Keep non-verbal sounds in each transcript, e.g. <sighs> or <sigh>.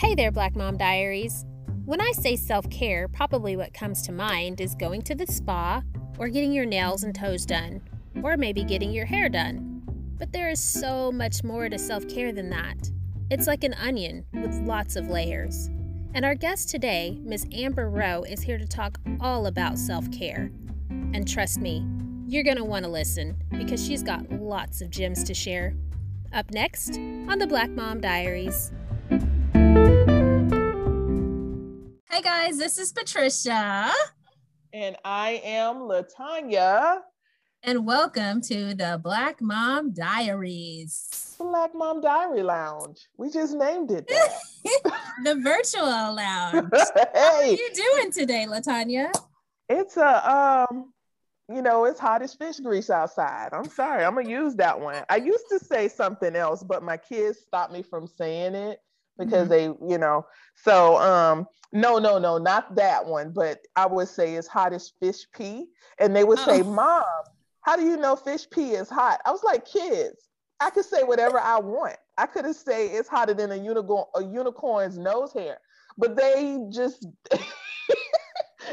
Hey there, Black Mom Diaries. When I say self care, probably what comes to mind is going to the spa, or getting your nails and toes done, or maybe getting your hair done. But there is so much more to self care than that. It's like an onion with lots of layers. And our guest today, Miss Amber Rowe, is here to talk all about self care. And trust me, you're going to want to listen because she's got lots of gems to share. Up next on the Black Mom Diaries. Hey guys, this is Patricia. And I am Latanya. And welcome to the Black Mom Diaries. Black Mom Diary Lounge. We just named it. <laughs> the virtual lounge. <laughs> hey. How are you doing today, Latanya? It's a um, you know, it's hot as fish grease outside. I'm sorry, I'm gonna use that one. I used to say something else, but my kids stopped me from saying it because mm-hmm. they, you know, so um, no, no, no, not that one, but I would say it's hot as fish pee. And they would oh. say, Mom, how do you know fish pee is hot? I was like, kids, I could say whatever I want. I could have say it's hotter than a unicorn a unicorn's nose hair. But they just <laughs>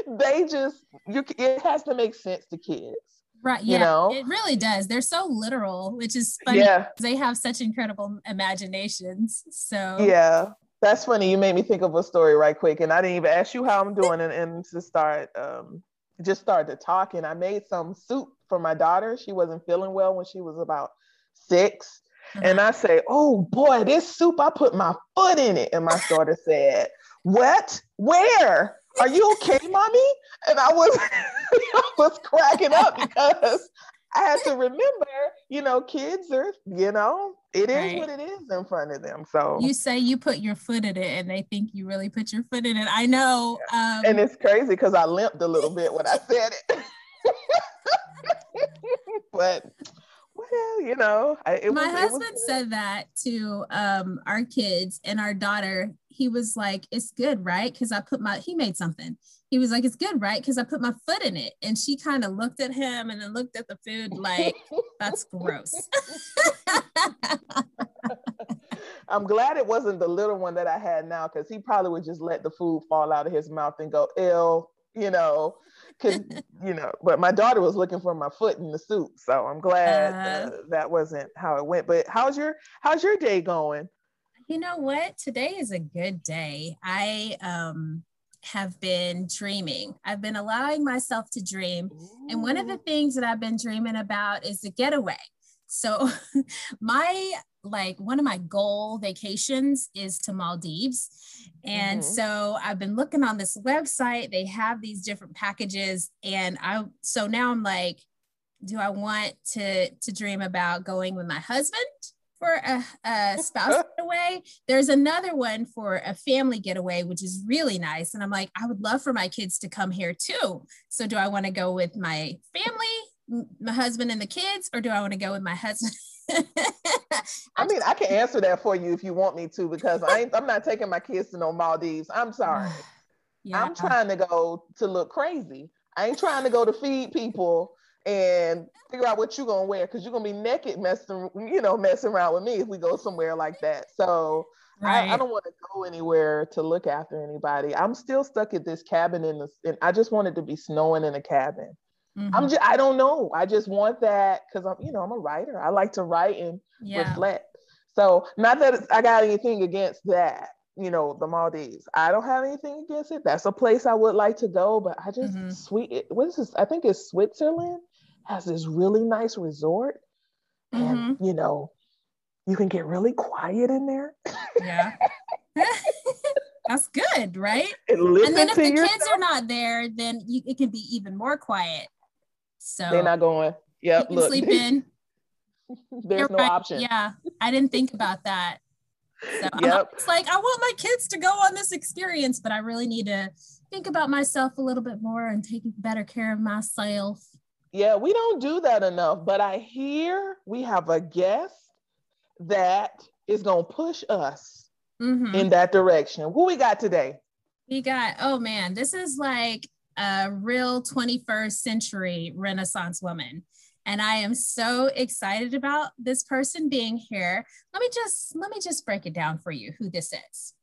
they just you it has to make sense to kids. Right. Yeah. You know? It really does. They're so literal, which is funny. Yeah. They have such incredible imaginations. So yeah. That's funny. You made me think of a story right quick. And I didn't even ask you how I'm doing and, and to start um just started talking. I made some soup for my daughter. She wasn't feeling well when she was about 6 mm-hmm. And I say, Oh boy, this soup, I put my foot in it. And my daughter said, What? Where? are you okay, mommy? And I was, <laughs> I was cracking up <laughs> because I have to remember, you know, kids are, you know, it is right. what it is in front of them. So you say you put your foot in it and they think you really put your foot in it. I know. Um, and it's crazy because I limped a little bit when I said it. <laughs> but well, you know, I, my was, husband said that to um, our kids and our daughter. He was like, "It's good, right?" Because I put my he made something. He was like, "It's good, right?" Because I put my foot in it, and she kind of looked at him and then looked at the food like, <laughs> "That's gross." <laughs> I'm glad it wasn't the little one that I had now, because he probably would just let the food fall out of his mouth and go ill, you know? Because <laughs> you know but my daughter was looking for my foot in the soup so i'm glad uh, uh, that wasn't how it went. But how's your how's your day going? You know what? Today is a good day. I um have been dreaming i've been allowing myself to dream Ooh. and one of the things that i've been dreaming about is a getaway so <laughs> my like one of my goal vacations is to Maldives. And mm-hmm. so I've been looking on this website. They have these different packages. And I so now I'm like, do I want to to dream about going with my husband for a, a spouse <laughs> getaway? There's another one for a family getaway, which is really nice. And I'm like, I would love for my kids to come here too. So do I want to go with my family, my husband and the kids, or do I want to go with my husband? <laughs> I mean, I can answer that for you if you want me to, because I ain't, I'm not taking my kids to no Maldives. I'm sorry. <sighs> Yeah. I'm trying to go to look crazy. I ain't trying to go to feed people and figure out what you're gonna wear because you're gonna be naked messing, you know, messing around with me if we go somewhere like that. So right. I, I, don't want to go anywhere to look after anybody. I'm still stuck at this cabin in the. And I just wanted to be snowing in a cabin. Mm-hmm. I'm just I don't know. I just want that because I'm you know I'm a writer. I like to write and yeah. reflect. So not that I got anything against that. You know the Maldives. I don't have anything against it. That's a place I would like to go, but I just mm-hmm. sweet. What is this? I think it's Switzerland has this really nice resort, mm-hmm. and you know you can get really quiet in there. Yeah. <laughs> That's good, right? And, and then if the yourself. kids are not there, then you, it can be even more quiet. So they're not going. yeah Look. sleep in. <laughs> There's You're no right. option. Yeah. I didn't think about that. So yep. it's like I want my kids to go on this experience, but I really need to think about myself a little bit more and take better care of myself. Yeah, we don't do that enough, but I hear we have a guest that is going to push us mm-hmm. in that direction. Who we got today? We got, oh man, this is like a real 21st century Renaissance woman. And I am so excited about this person being here. Let me just let me just break it down for you who this is.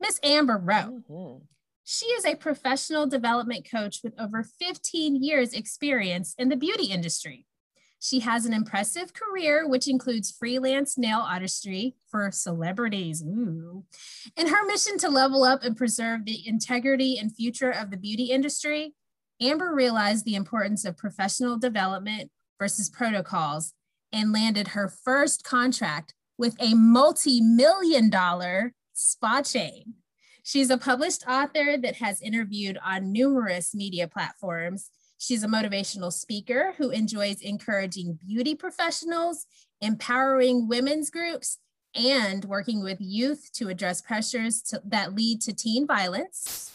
Miss Amber Rowe. Mm-hmm. She is a professional development coach with over 15 years experience in the beauty industry. She has an impressive career, which includes freelance nail artistry for celebrities. Ooh. In her mission to level up and preserve the integrity and future of the beauty industry, Amber realized the importance of professional development versus protocols and landed her first contract with a multi million dollar spa chain. She's a published author that has interviewed on numerous media platforms She's a motivational speaker who enjoys encouraging beauty professionals, empowering women's groups, and working with youth to address pressures to, that lead to teen violence.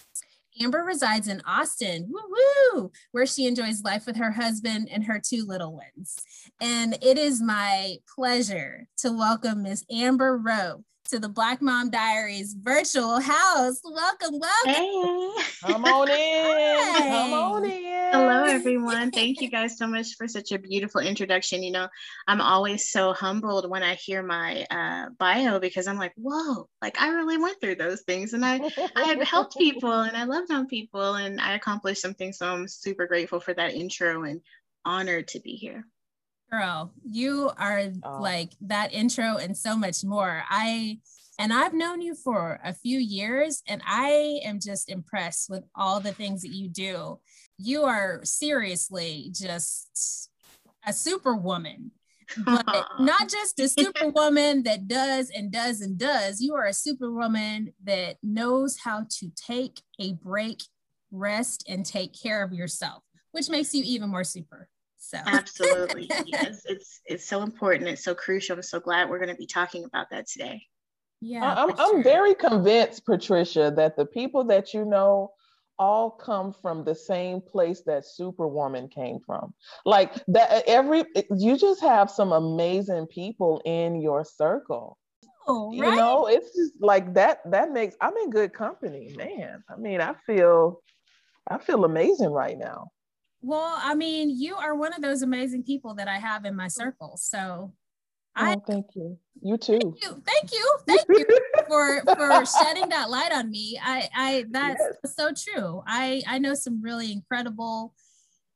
Amber resides in Austin, woo where she enjoys life with her husband and her two little ones. And it is my pleasure to welcome Miss Amber Rowe to the Black Mom Diaries virtual house. Welcome, welcome. Hey. Come on in. Hi. Come on in. Hello, everyone. Thank you guys so much for such a beautiful introduction. You know, I'm always so humbled when I hear my uh, bio because I'm like, whoa, like I really went through those things and I, I have helped <laughs> people and I loved on people and I accomplished something. So I'm super grateful for that intro and honored to be here. Girl, you are oh. like that intro and so much more. I and I've known you for a few years and I am just impressed with all the things that you do. You are seriously just a superwoman. But not just a <laughs> superwoman that does and does and does. You are a superwoman that knows how to take a break, rest, and take care of yourself, which makes you even more super. So absolutely, yes, it's it's so important. It's so crucial. I'm so glad we're going to be talking about that today. Yeah, I'm sure. I'm very convinced, Patricia, that the people that you know all come from the same place that Superwoman came from. Like that, every you just have some amazing people in your circle. Oh, right? You know, it's just like that. That makes I'm in good company, man. I mean, I feel I feel amazing right now. Well, I mean, you are one of those amazing people that I have in my circle. So oh, I thank you. You too. Thank you. Thank you. Thank you for for shedding that light on me. I I that's yes. so true. I I know some really incredible,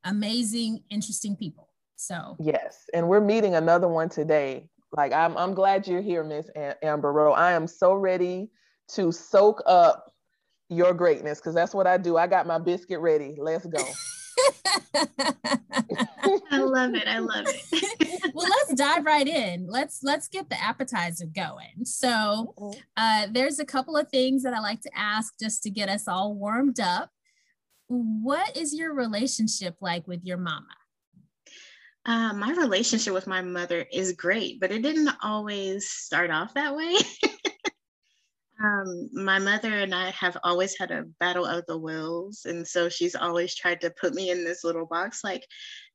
amazing, interesting people. So yes, and we're meeting another one today. Like I'm I'm glad you're here, Miss Amber Rowe. I am so ready to soak up your greatness because that's what I do. I got my biscuit ready. Let's go. <laughs> I love it. I <laughs> love it. <laughs> well, let's dive right in. Let's let's get the appetizer going. So, uh, there's a couple of things that I like to ask just to get us all warmed up. What is your relationship like with your mama? Uh, my relationship with my mother is great, but it didn't always start off that way. <laughs> Um, my mother and I have always had a battle of the wills. And so she's always tried to put me in this little box like,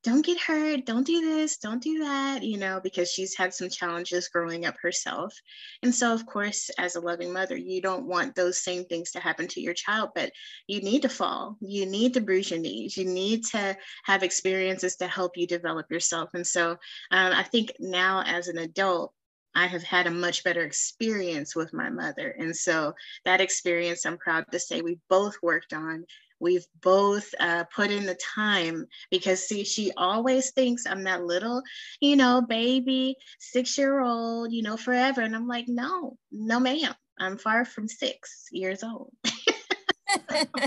don't get hurt, don't do this, don't do that, you know, because she's had some challenges growing up herself. And so, of course, as a loving mother, you don't want those same things to happen to your child, but you need to fall, you need to bruise your knees, you need to have experiences to help you develop yourself. And so, um, I think now as an adult, I have had a much better experience with my mother. And so that experience, I'm proud to say, we both worked on. We've both uh, put in the time because, see, she always thinks I'm that little, you know, baby, six year old, you know, forever. And I'm like, no, no, ma'am. I'm far from six years old. <laughs>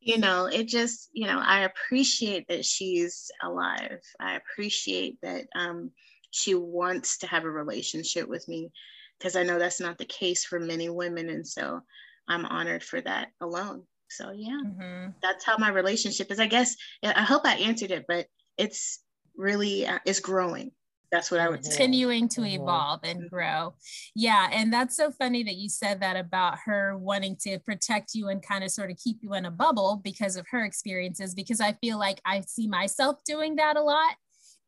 you know, it just, you know, I appreciate that she's alive. I appreciate that um, she wants to have a relationship with me because I know that's not the case for many women. And so I'm honored for that alone. So yeah, mm-hmm. that's how my relationship is. I guess I hope I answered it, but it's really uh, it's growing. That's what I would say. Continuing to mm-hmm. evolve and grow. Yeah. And that's so funny that you said that about her wanting to protect you and kind of sort of keep you in a bubble because of her experiences, because I feel like I see myself doing that a lot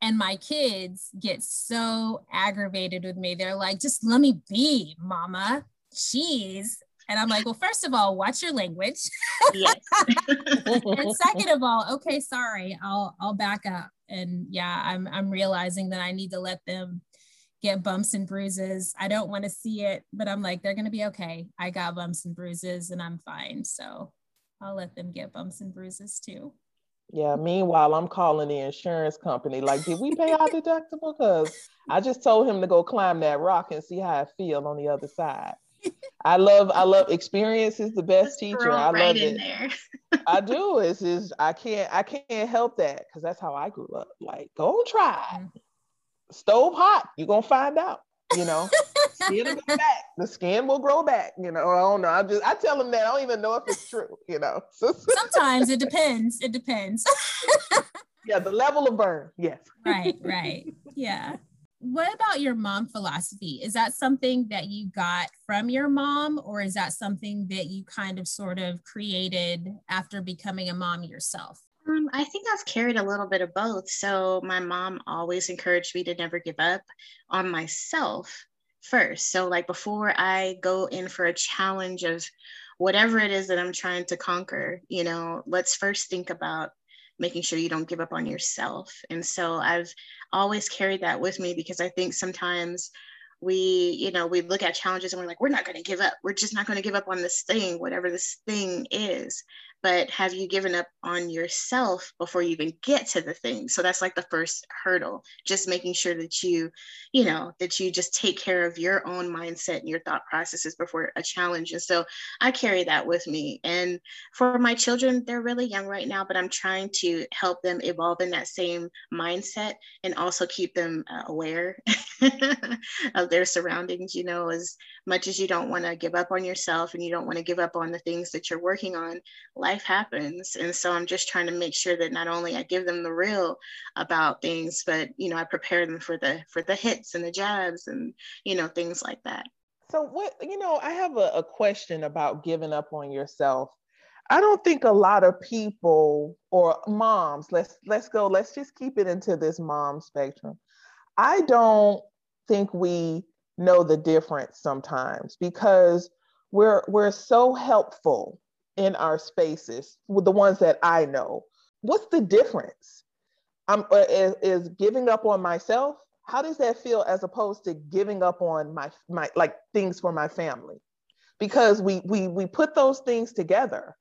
and my kids get so aggravated with me. They're like, just let me be, mama. Jeez. And I'm like, well, first of all, watch your language. Yes. <laughs> and second of all, okay, sorry, I'll I'll back up. And yeah, I'm I'm realizing that I need to let them get bumps and bruises. I don't want to see it, but I'm like, they're to be okay. I got bumps and bruises and I'm fine. So I'll let them get bumps and bruises too. Yeah. Meanwhile, I'm calling the insurance company. Like, did we pay our deductible? Because I just told him to go climb that rock and see how I feel on the other side. I love, I love experience is the best teacher. I right love it. I do. It's just I can't, I can't help that because that's how I grew up. Like, go try. Mm-hmm. Stove hot. You're gonna find out you know, skin will go back. The skin will grow back. You know, I don't know. I just I tell them that I don't even know if it's true. You know, <laughs> sometimes it depends. It depends. <laughs> yeah, the level of burn. Yes. right. Right. Yeah. What about your mom philosophy? Is that something that you got from your mom, or is that something that you kind of sort of created after becoming a mom yourself? Um, I think I've carried a little bit of both. So my mom always encouraged me to never give up on myself first. So like before I go in for a challenge of whatever it is that I'm trying to conquer, you know, let's first think about making sure you don't give up on yourself. And so I've always carried that with me because I think sometimes we you know we look at challenges and we're like we're not going to give up we're just not going to give up on this thing whatever this thing is but have you given up on yourself before you even get to the thing? So that's like the first hurdle just making sure that you you know that you just take care of your own mindset and your thought processes before a challenge. And so i carry that with me. And for my children they're really young right now but i'm trying to help them evolve in that same mindset and also keep them uh, aware <laughs> of their surroundings you know as much as you don't want to give up on yourself and you don't want to give up on the things that you're working on happens. And so i'm just trying to make sure that not only i give them the real about things but you know i prepare them for the for the hits and the jabs and you know things like that. So what you know i have a, a question about giving up on yourself. I don't think a lot of people or moms, let's let's go, let's just keep it into this mom spectrum. I don't think we know the difference sometimes because we're we're so helpful in our spaces with the ones that I know. What's the difference? I'm uh, is, is giving up on myself. How does that feel as opposed to giving up on my my like things for my family? Because we we we put those things together.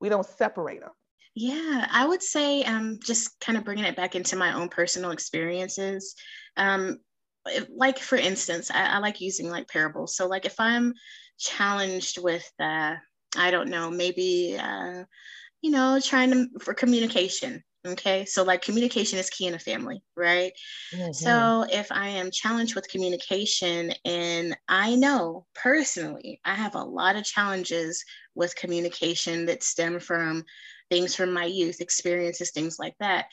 We don't separate them. Yeah, I would say um, just kind of bringing it back into my own personal experiences. Um, like for instance, I, I, like using like parables. So like if I'm challenged with, uh, I don't know, maybe, uh, you know, trying to for communication. Okay, so like communication is key in a family, right? Mm-hmm. So if I am challenged with communication, and I know personally, I have a lot of challenges with communication that stem from things from my youth, experiences, things like that.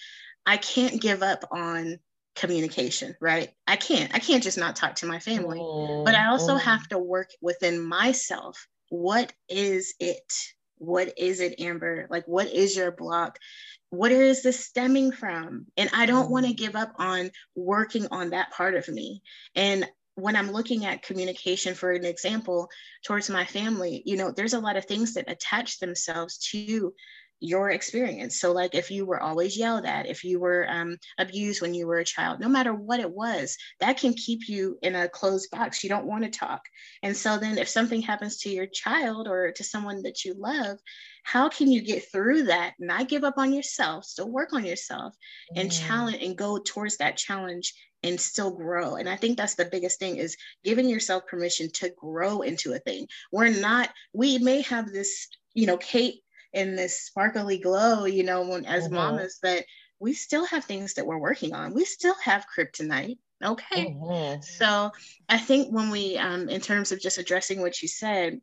I can't give up on communication, right? I can't. I can't just not talk to my family. Mm, but I also mm. have to work within myself. What is it? What is it, Amber? Like, what is your block? What is this stemming from? And I don't want to mm-hmm. give up on working on that part of me. And when I'm looking at communication, for an example, towards my family, you know, there's a lot of things that attach themselves to your experience. So, like if you were always yelled at, if you were um, abused when you were a child, no matter what it was, that can keep you in a closed box. You don't want to talk. And so, then if something happens to your child or to someone that you love, how can you get through that? Not give up on yourself, still work on yourself and mm. challenge and go towards that challenge and still grow. And I think that's the biggest thing is giving yourself permission to grow into a thing. We're not, we may have this, you know, cape in this sparkly glow, you know, when as mm-hmm. mamas, but we still have things that we're working on. We still have kryptonite. Okay. Mm-hmm. So I think when we, um, in terms of just addressing what you said,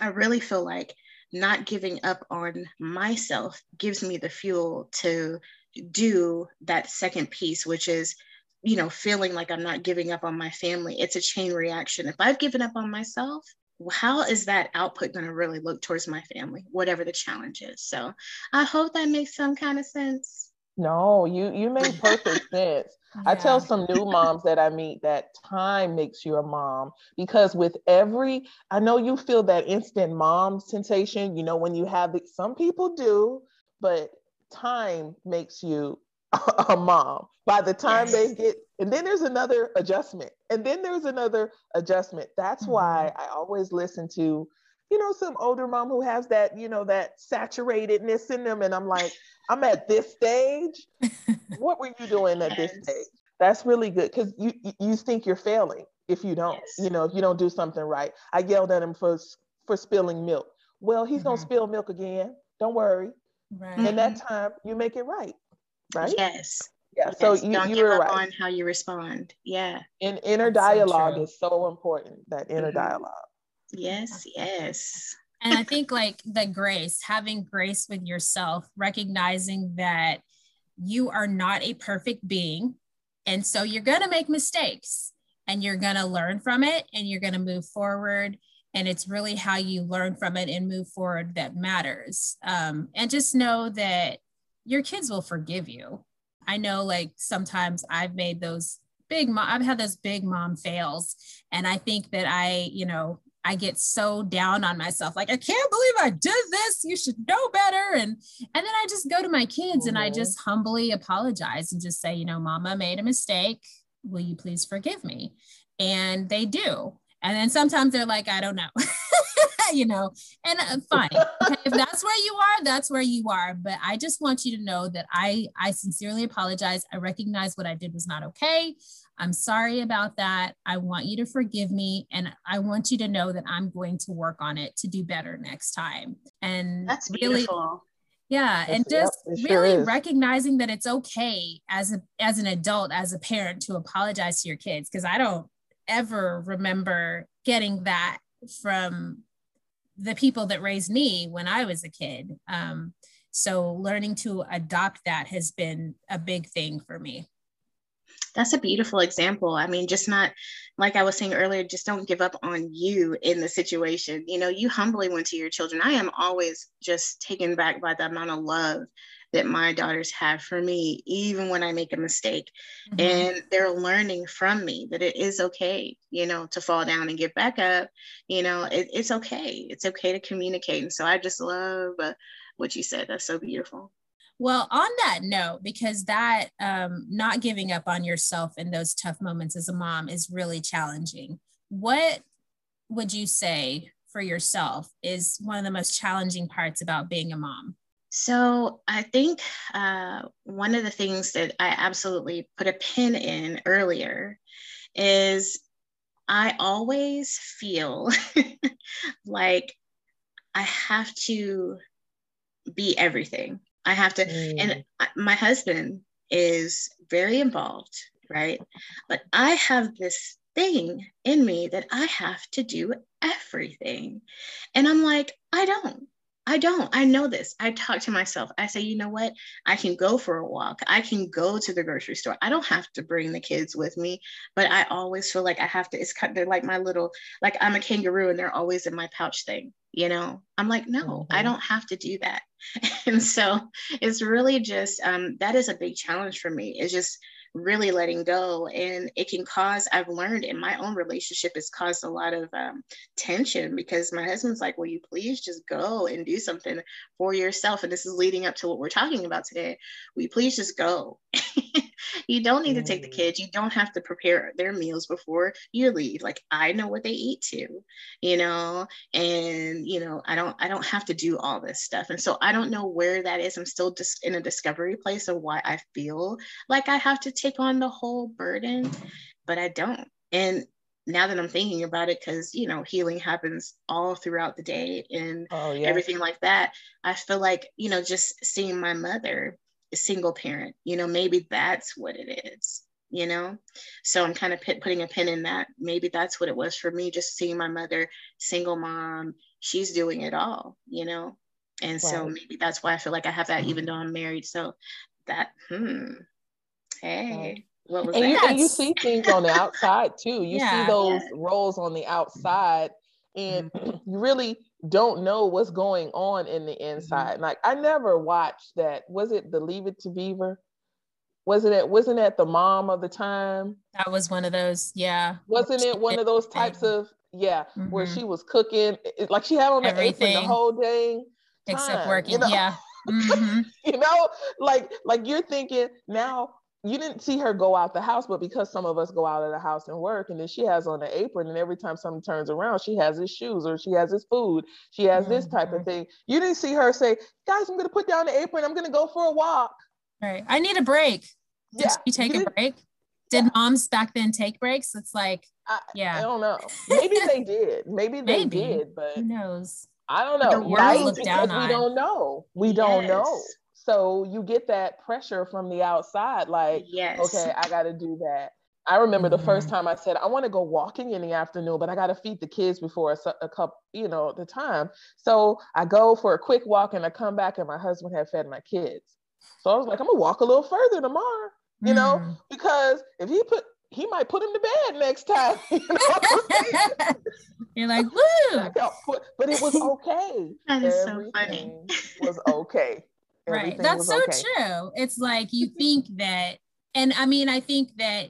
I really feel like not giving up on myself gives me the fuel to do that second piece, which is, you know, feeling like I'm not giving up on my family. It's a chain reaction. If I've given up on myself, how is that output going to really look towards my family, whatever the challenge is? So I hope that makes some kind of sense. No, you you make perfect <laughs> sense. Yeah. I tell some new moms that I meet that time makes you a mom because with every, I know you feel that instant mom sensation. You know when you have it, some people do, but time makes you <laughs> a mom. By the time yes. they get And then there's another adjustment. And then there's another adjustment. That's mm-hmm. why I always listen to, you know, some older mom who has that, you know, that saturatedness in them. And I'm like, I'm at this stage. <laughs> what were you doing at this stage? That's really good because you you think you're failing if you don't. Yes. You know, if you don't do something right. I yelled at him for for spilling milk. Well, he's mm-hmm. gonna spill milk again. Don't worry. Right. And that time you make it right. Right. Yes. Yeah. Yes. So you, don't you give up right. on how you respond. Yeah. And inner That's dialogue so is so important. That inner mm-hmm. dialogue. Yes. Yes. and I think like the grace, having grace with yourself, recognizing that you are not a perfect being. And so you're going to make mistakes and you're going to learn from it and you're going to move forward and it's really how you learn from it and move forward that matters um, and just know that your kids will forgive you i know like sometimes i've made those big mom i've had those big mom fails and i think that i you know i get so down on myself like i can't believe i did this you should know better and and then i just go to my kids mm-hmm. and i mm-hmm. just humbly apologize and just say you know mama made a mistake will you please forgive me and they do and then sometimes they're like, I don't know, <laughs> you know, and uh, fine. Okay, if that's where you are, that's where you are. But I just want you to know that I, I sincerely apologize. I recognize what I did was not okay. I'm sorry about that. I want you to forgive me. And I want you to know that I'm going to work on it to do better next time. And that's really, beautiful. Yeah, and just yep, really sure recognizing that it's okay as a as an adult, as a parent, to apologize to your kids. Because I don't ever remember getting that from the people that raised me when I was a kid. Um, so learning to adopt that has been a big thing for me. That's a beautiful example. I mean, just not like I was saying earlier, just don't give up on you in the situation. You know, you humbly went to your children. I am always just taken back by the amount of love that my daughters have for me, even when I make a mistake. Mm-hmm. And they're learning from me that it is okay, you know, to fall down and get back up. You know, it, it's okay. It's okay to communicate. And so I just love uh, what you said. That's so beautiful. Well, on that note, because that um, not giving up on yourself in those tough moments as a mom is really challenging. What would you say for yourself is one of the most challenging parts about being a mom? So I think uh, one of the things that I absolutely put a pin in earlier is I always feel <laughs> like I have to be everything. I have to, mm. and my husband is very involved, right? But I have this thing in me that I have to do everything. And I'm like, I don't. I don't. I know this. I talk to myself. I say, you know what? I can go for a walk. I can go to the grocery store. I don't have to bring the kids with me, but I always feel like I have to. It's kind of, they're like my little, like I'm a kangaroo and they're always in my pouch thing. You know, I'm like, no, mm-hmm. I don't have to do that. <laughs> and so it's really just um, that is a big challenge for me. It's just really letting go and it can cause i've learned in my own relationship it's caused a lot of um, tension because my husband's like will you please just go and do something for yourself? And this is leading up to what we're talking about today. Will you please just go <laughs> you don't need to take the mm. kids you don't have to prepare their meals before you leave like i know what they eat too you know and you know i don't i don't have to do all this stuff and so i don't know where that is i'm still just in a discovery place of why i feel like i have to take on the whole burden but i don't and now that I'm thinking about it, because you know, healing happens all throughout the day and oh, yeah. everything like that. I feel like, you know, just seeing my mother single parent you know maybe that's what it is you know so i'm kind of p- putting a pin in that maybe that's what it was for me just seeing my mother single mom she's doing it all you know and right. so maybe that's why i feel like i have that even though i'm married so that hmm hey what was and, that? You, and you see things on the outside too you yeah, see those yeah. roles on the outside and mm-hmm. <clears throat> you really don't know what's going on in the mm-hmm. inside. Mm-hmm. Like I never watched that. Was it the Leave It to Beaver? Wasn't it? Wasn't that the mom of the time? That was one of those. Yeah. Wasn't it one of those types of yeah, mm-hmm. where she was cooking like she had on the apron the whole day, except working. You know? Yeah. <laughs> Mm-hmm. you know, like like you're thinking now you didn't see her go out the house, but because some of us go out of the house and work, and then she has on the apron, and every time someone turns around, she has his shoes or she has his food, she has mm-hmm. this type of mm-hmm. thing. You didn't see her say, "Guys, I'm going to put down the apron. I'm going to go for a walk." Right. I need a break. Did yeah. you take you a break? Did yeah. moms back then take breaks? It's like, I, yeah, I don't know. Maybe they <laughs> did. Maybe they Maybe. did, but who knows? I don't know. Right? Because we don't know. We yes. don't know. So you get that pressure from the outside, like, yes. okay, I got to do that. I remember mm-hmm. the first mm-hmm. time I said, I want to go walking in the afternoon, but I got to feed the kids before a, a cup, you know, the time. So I go for a quick walk and I come back and my husband had fed my kids. So I was like, I'm gonna walk a little further tomorrow, you mm. know, because if he put, he might put him to bed next time. <laughs> You are <laughs> like, woo! but it was okay. that is Everything so funny. was okay right. That's so okay. true. It's like you <laughs> think that and i mean i think that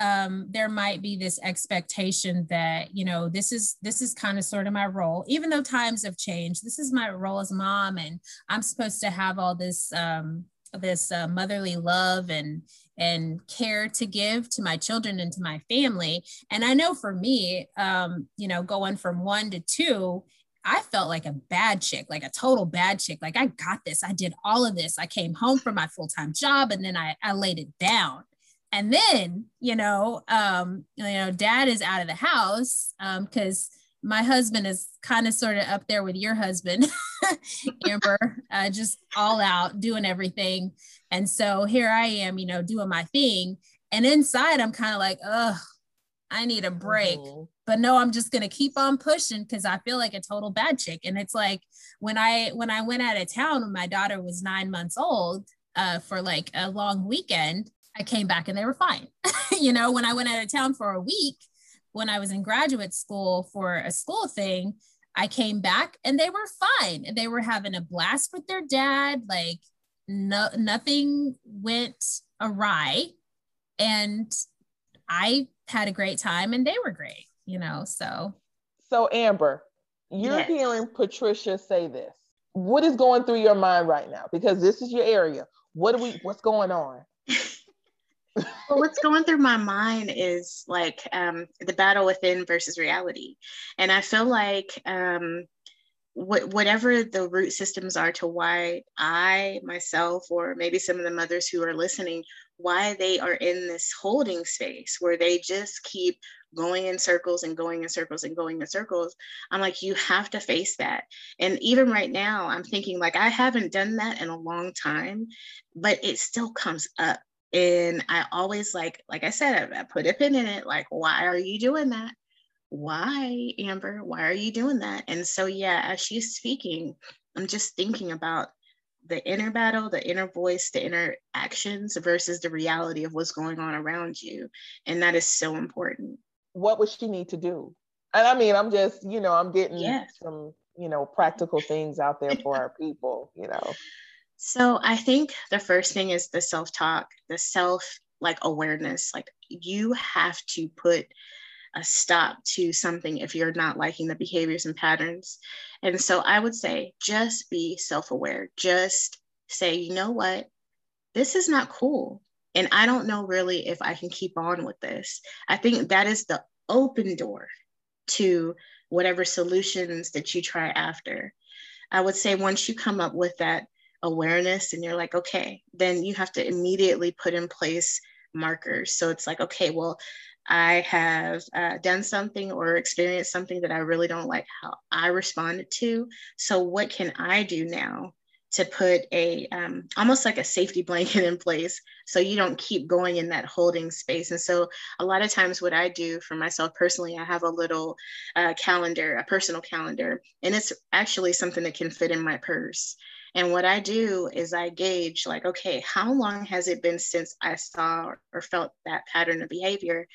um, there might be this expectation that you know this is this is kind of sort of my role. Even though times have changed this is my role as mom and i'm supposed to have all this um, this uh, motherly love and and care to give to my children and to my family. And i know for me um, you know going from one to two I felt like a bad chick, like a total bad chick. Like I got this. I did all of this. I came home from my full-time job and then I, I laid it down. And then, you know, um, you know, dad is out of the house because um, my husband is kind of sort of up there with your husband, <laughs> Amber, uh, just all out doing everything. And so here I am, you know, doing my thing. And inside, I'm kind of like, oh, I need a break. Mm-hmm. But no i'm just going to keep on pushing because i feel like a total bad chick. And it's like when i when i went out of town when my daughter was nine months old uh, for like a long weekend i came back and they were fine. <laughs> You know when i went out of town for a week when i was in graduate school for a school thing i came back and they were fine. They were having a blast with their dad. Like no nothing went awry. And i had a great time and they were great you know, so. So, Amber, you're yes. hearing Patricia say this. What is going through your mind right now? Because this is your area. What do we, what's going on? <laughs> well, what's going through my mind is like um, the battle within versus reality. And I feel like um, what, whatever the root systems are to why I myself, or maybe some of the mothers who are listening, why they are in this holding space where they just keep going in circles and going in circles and going in circles. I'm like, you have to face that. And even right now, I'm thinking like I haven't done that in a long time, but it still comes up. And I always like, like I said, I put a pin in it. Like, why are you doing that? Why, Amber? Why are you doing that? And so, yeah, as she's speaking, I'm just thinking about the inner battle, the inner voice, the inner actions versus the reality of what's going on around you. And that is so important what would she need to do? And I mean, I'm just, you know, I'm getting yes. some, you know, practical things out there for our <laughs> people, you know. So I think the first thing is the self talk, the self like awareness. Like you have to put a stop to something if you're not liking the behaviors and patterns. And so I would say just be self aware. Just say, you know what? This is not cool. And I don't know really if I can keep on with this. I think that is the open door to whatever solutions that you try after. I would say once you come up with that awareness and you're like, okay, then you have to immediately put in place markers. So it's like, okay, well, I have uh, done something or experienced something that I really don't like how I responded to. So, what can I do now to put a um, almost like a safety <laughs> blanket in place so you don't keep going in that holding space and so a lot of times what i do for myself personally i have a little uh, calendar a personal calendar and it's actually something that can fit in my purse and what I do is I gauge, like, okay, how long has it been since I saw or felt that pattern of behavior?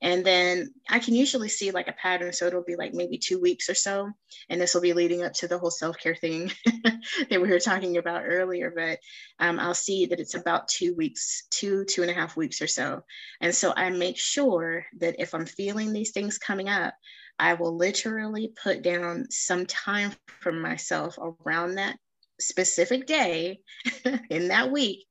And then I can usually see like a pattern. So it'll be like maybe two weeks or so. And this will be leading up to the whole self care thing <laughs> that we were talking about earlier. But um, I'll see that it's about two weeks, two, two and a half weeks or so. And so I make sure that if I'm feeling these things coming up, I will literally put down some time for myself around that specific day <laughs> in that week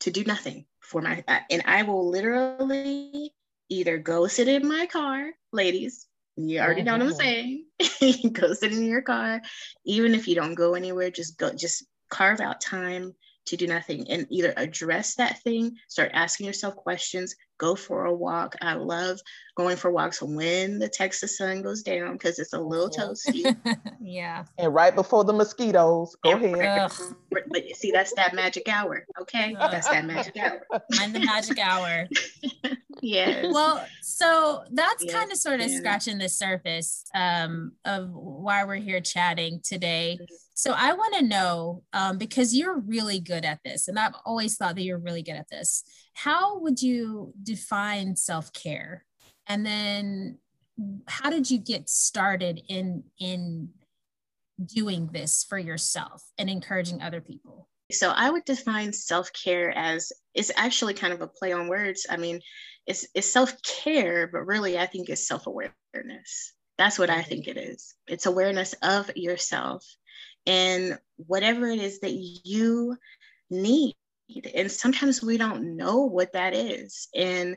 to do nothing for my, and I will literally either go sit in my car, ladies. You already know what I'm mm-hmm. saying. <laughs> go sit in your car, even if you don't go anywhere. Just go, just carve out time to do nothing and either address that thing, start asking yourself questions, go for a walk. I love going for walks when the Texas sun goes down because it's a little toasty. <laughs> yeah. And right before the mosquitoes, go and ahead. but you see, that's that magic hour. Okay. Ugh. That's that magic hour. <laughs> Find the magic hour. <laughs> yes. Well, so that's yes. kind of sort of yeah. scratching the surface um, of why we're here chatting today. So I want to know um, because you're really good at this, and I've always thought that you're really good at this. How would you define self care, and then how did you get started in in doing this for yourself and encouraging other people? So I would define self care as it's actually kind of a play on words. I mean, it's, it's self care, but really I think it's self awareness. That's what I think it is. It's awareness of yourself and whatever it is that you need. And sometimes we don't know what that is. And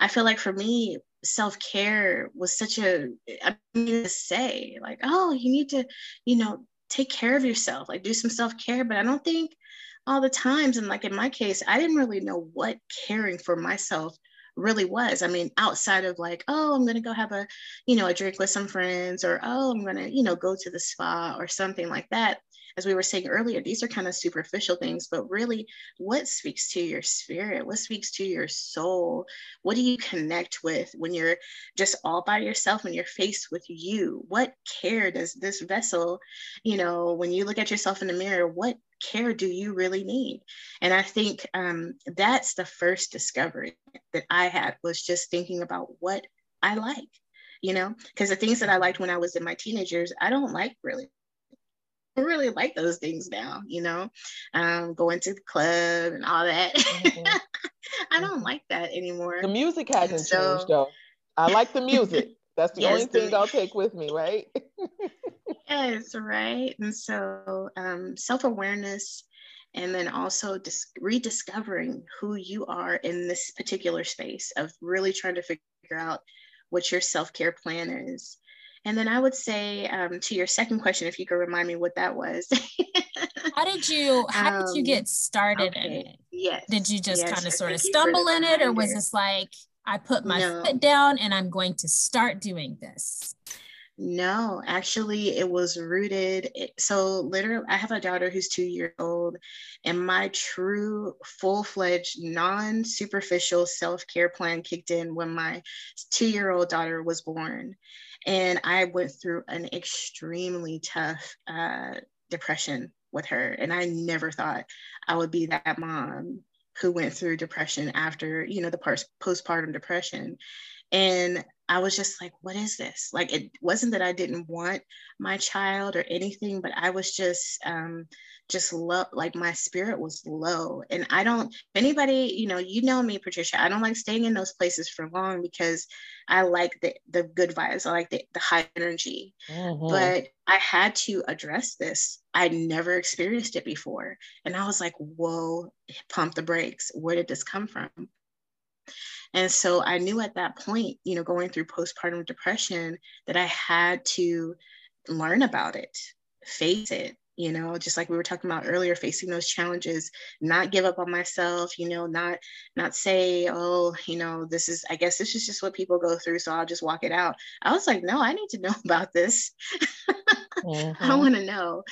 I feel like for me, self care was such a, I mean, to say, like, oh, you need to, you know, take care of yourself, like do some self care. But I don't think all the times, and like in my case, I didn't really know what caring for myself really was. I mean, outside of like, oh, I'm to go have a, you know, a drink with some friends or, oh, I'm to, you know, go to the spa or something like that. As we were saying earlier, these are kind of superficial things, but really, what speaks to your spirit? What speaks to your soul? What do you connect with when you're just all by yourself, when you're faced with you? What care does this vessel, you know, when you look at yourself in the mirror, what care do you really need? And I think um, that's the first discovery that I had was just thinking about what I like, you know, because the things that I liked when I was in my teenagers, I don't like really. I really like those things now, you know, um, going to the club and all that. Mm-hmm. <laughs> I don't mm-hmm. like that anymore. The music hasn't so, changed though. I like the music. That's the yes, only thing the, I'll take with me, right? <laughs> yes, right. And so um, self awareness and then also dis- rediscovering who you are in this particular space of really trying to figure out what your self care plan is. And then I would say um, to your second question, if you could remind me what that was. how did you how um, did you <laughs> um, get started okay. in it? Yes. Did you just yes, kind of sort of stumble in it, or was this like I put my no. foot down and I'm going to start doing this? No, actually, it was rooted. So, literally, I have a daughter who's two years old, and my true, full fledged, non superficial self care plan kicked in when my two year old daughter was born. And I went through an extremely tough uh, depression with her. And I never thought I would be that mom who went through depression after, you know, the postpartum depression. And I was just like, what is this? Like, it wasn't that I didn't want my child or anything, but I was just, um, just low, like my spirit was low. And I don't, anybody, you know, you know me, Patricia, I don't like staying in those places for long because I like the, the good vibes. I like the, the high energy. Mm-hmm. But I had to address this. I'd never experienced it before. And I was like, whoa, pump the brakes. Where did this come from? And so I knew at that point, you know, going through postpartum depression, that I had to learn about it, face it, you know just like we were talking about earlier facing those challenges not give up on myself you know not not say oh you know this is i guess this is just what people go through so i'll just walk it out. I was like no i need to know <laughs> about this. <laughs> Mm-hmm. i want to know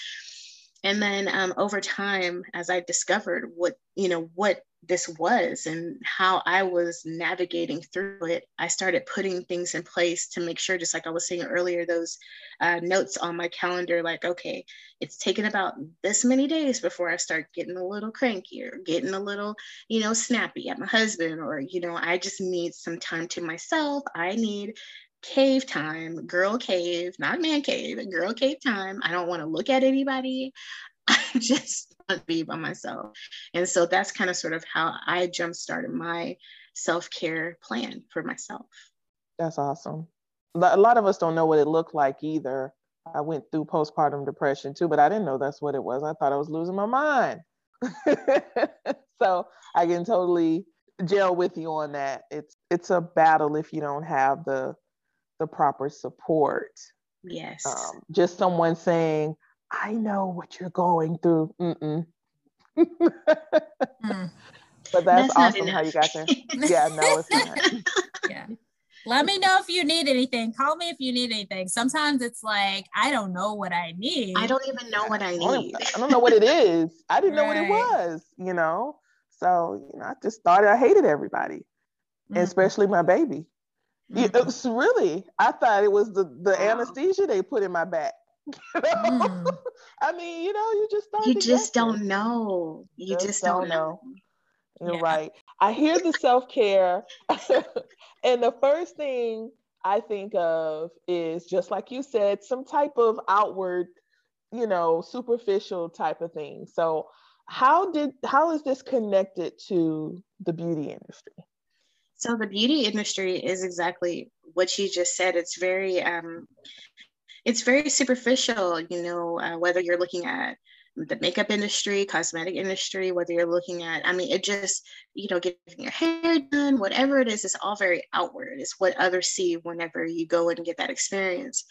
and then um, over time as i discovered what you know what this was and how I was navigating through it, I started putting things in place to make sure, just like I was saying earlier, those uh, notes on my calendar, like, okay, it's taken about this many days before I start getting a little cranky or getting a little, you know, snappy at my husband, or, you know, I just need some time to myself. I need cave time, girl cave, not man cave, girl cave time. I don't want to look at anybody. <laughs> I just want to be by myself. And so that's kind of sort of how I jump started my self care plan for myself. That's awesome. A lot of us don't know what it looked like either. I went through postpartum depression too, but I didn't know that's what it was. I thought I was losing my mind. <laughs> so I can totally gel with you on that. It's it's a battle if you don't have the the proper support. Yes. Um, just someone saying, "I know what you're going through." Mm-mm. mm. <laughs> But that's, that's awesome how you got there. yeah, no, it's not. <laughs> yeah. Let me know if you need anything. Call me if you need anything. Sometimes it's like I don't know what I need. I don't even know what I need. I don't know what it is. I didn't right. know what it was, you know. So, you know, I just thought I hated everybody, mm-hmm. especially my baby. Mm-hmm. It was really, I thought it was the, the wow. anesthesia they put in my back. <laughs> mm. I mean, you know, you just You just don't know. You just, just don't, don't know. know. You're yeah. right. I hear the self care, <laughs> and the first thing I think of is just like you said, some type of outward, you know, superficial type of thing. So, how did how is this connected to the beauty industry? So the beauty industry is exactly what you just said. It's very um, it's very superficial. You know, uh, whether you're looking at the makeup industry, cosmetic industry, whether you're looking at, I mean, it just, you know, getting your hair done, whatever it is, it's all very outward. It's what others see whenever you go and get that experience.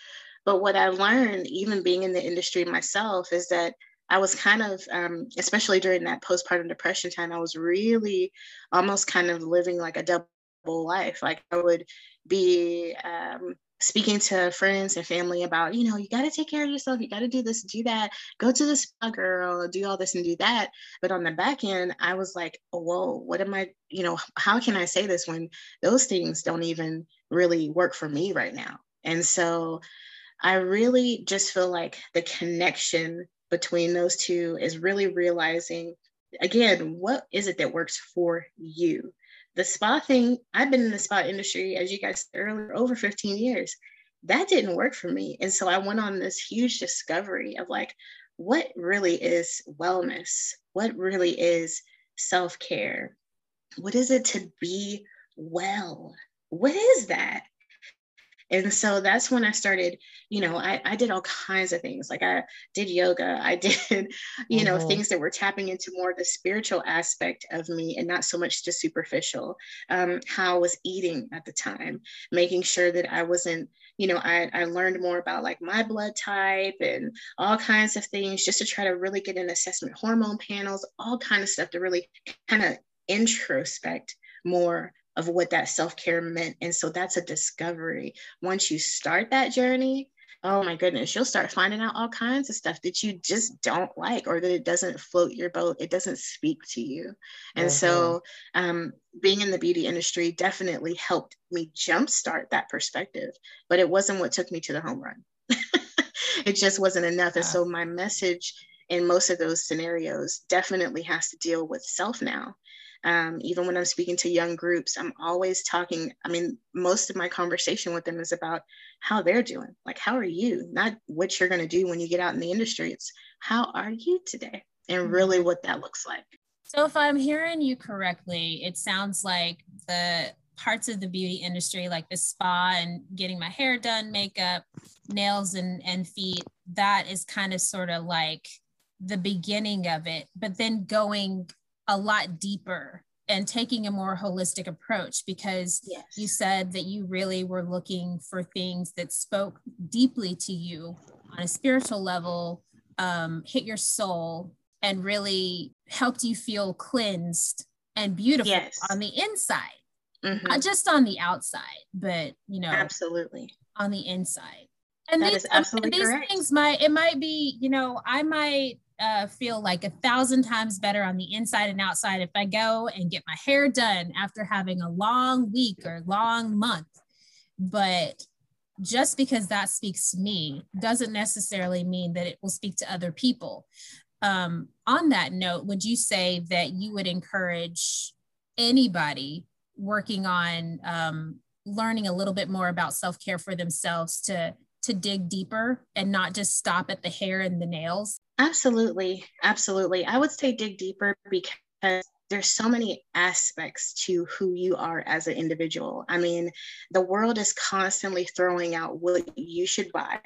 But what I learned, even being in the industry myself, is that I was kind of, um, especially during that postpartum depression time, I was really almost kind of living like a double life. Like I would be um, speaking to friends and family about, you know, you got to take care of yourself. You got to do this, do that, go to the spa girl, do all this and do that. But on the back end, I was like, whoa, what am I, you know, how can I say this when those things don't even really work for me right now? And so I really just feel like the connection between those two is really realizing again, what is it that works for you? The spa thing, I've been in the spa industry, as you guys said earlier, over 15 years. That didn't work for me. And so I went on this huge discovery of like, what really is wellness? What really is self care? What is it to be well? What is that? And so that's when I started, you know, I, I did all kinds of things. Like I did yoga, I <laughs> did, you know, mm-hmm. things that were tapping into more the spiritual aspect of me and not so much the superficial. Um, how I was eating at the time, making sure that I wasn't, you know, I, I learned more about like my blood type and all kinds of things just to try to really get an assessment hormone panels, all kind of stuff to really kind of introspect more of what that self care meant. And so that's a discovery. Once you start that journey, oh my goodness, you'll start finding out all kinds of stuff that you just don't like or that it doesn't float your boat. It doesn't speak to you. And mm-hmm. so um, being in the beauty industry definitely helped me jumpstart that perspective, but it wasn't what took me to the home run. <laughs> it just wasn't enough. And so my message in most of those scenarios definitely has to deal with self now um, even when I'm speaking to young groups, I'm always talking. I mean, most of my conversation with them is about how they're doing. Like, how are you? Not what you're going to do when you get out in the industry. It's how are you today? And really mm-hmm. what that looks like. So, if I'm hearing you correctly, it sounds like the parts of the beauty industry, like the spa and getting my hair done, makeup, nails, and, and feet, that is kind of sort of like the beginning of it. But then going a lot deeper and taking a more holistic approach because yes. you said that you really were looking for things that spoke deeply to you on a spiritual level, um, hit your soul, and really helped you feel cleansed and beautiful yes. on the inside. Mm-hmm. Not just on the outside, but you know, absolutely on the inside. And that these, absolutely these correct. things might it might be, you know, I might uh, feel like a thousand times better on the inside and outside if I go and get my hair done after having a long week or long month. But just because that speaks to me doesn't necessarily mean that it will speak to other people. Um, on that note, would you say that you would encourage anybody working on um, learning a little bit more about self care for themselves to to dig deeper and not just stop at the hair and the nails? Absolutely. Absolutely. I would say dig deeper because there's so many aspects to who you are as an individual. I mean, the world is constantly throwing out what you should buy,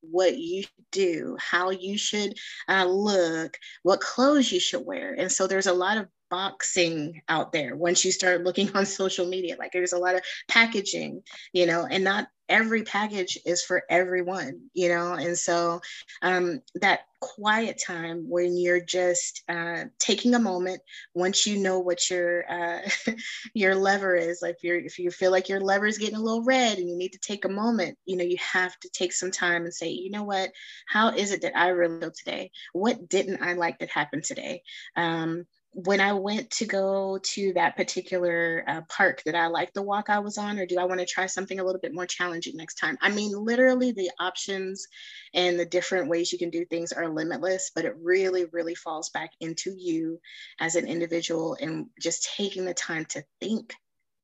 what you do, how you should uh, look, what clothes you should wear. And so there's a lot of boxing out there once you start looking <laughs> on social media like there's a lot of packaging you know and not every package is for everyone you know? And so um, that quiet time when you're just uh, taking a moment once you know what your uh, <laughs> your lever is like if you're if you feel like your lever is getting a little red and you need to take a moment you know you have to take some time and say you know what? How is it that i really feel today? What didn't i like that happened today? Um, when I went to go to that particular uh, park that I like the walk I was on, or do I want to try something a little bit more challenging next time? I mean, literally, the options and the different ways you can do things are limitless, but it really, really falls back into you as an individual and just taking the time to think,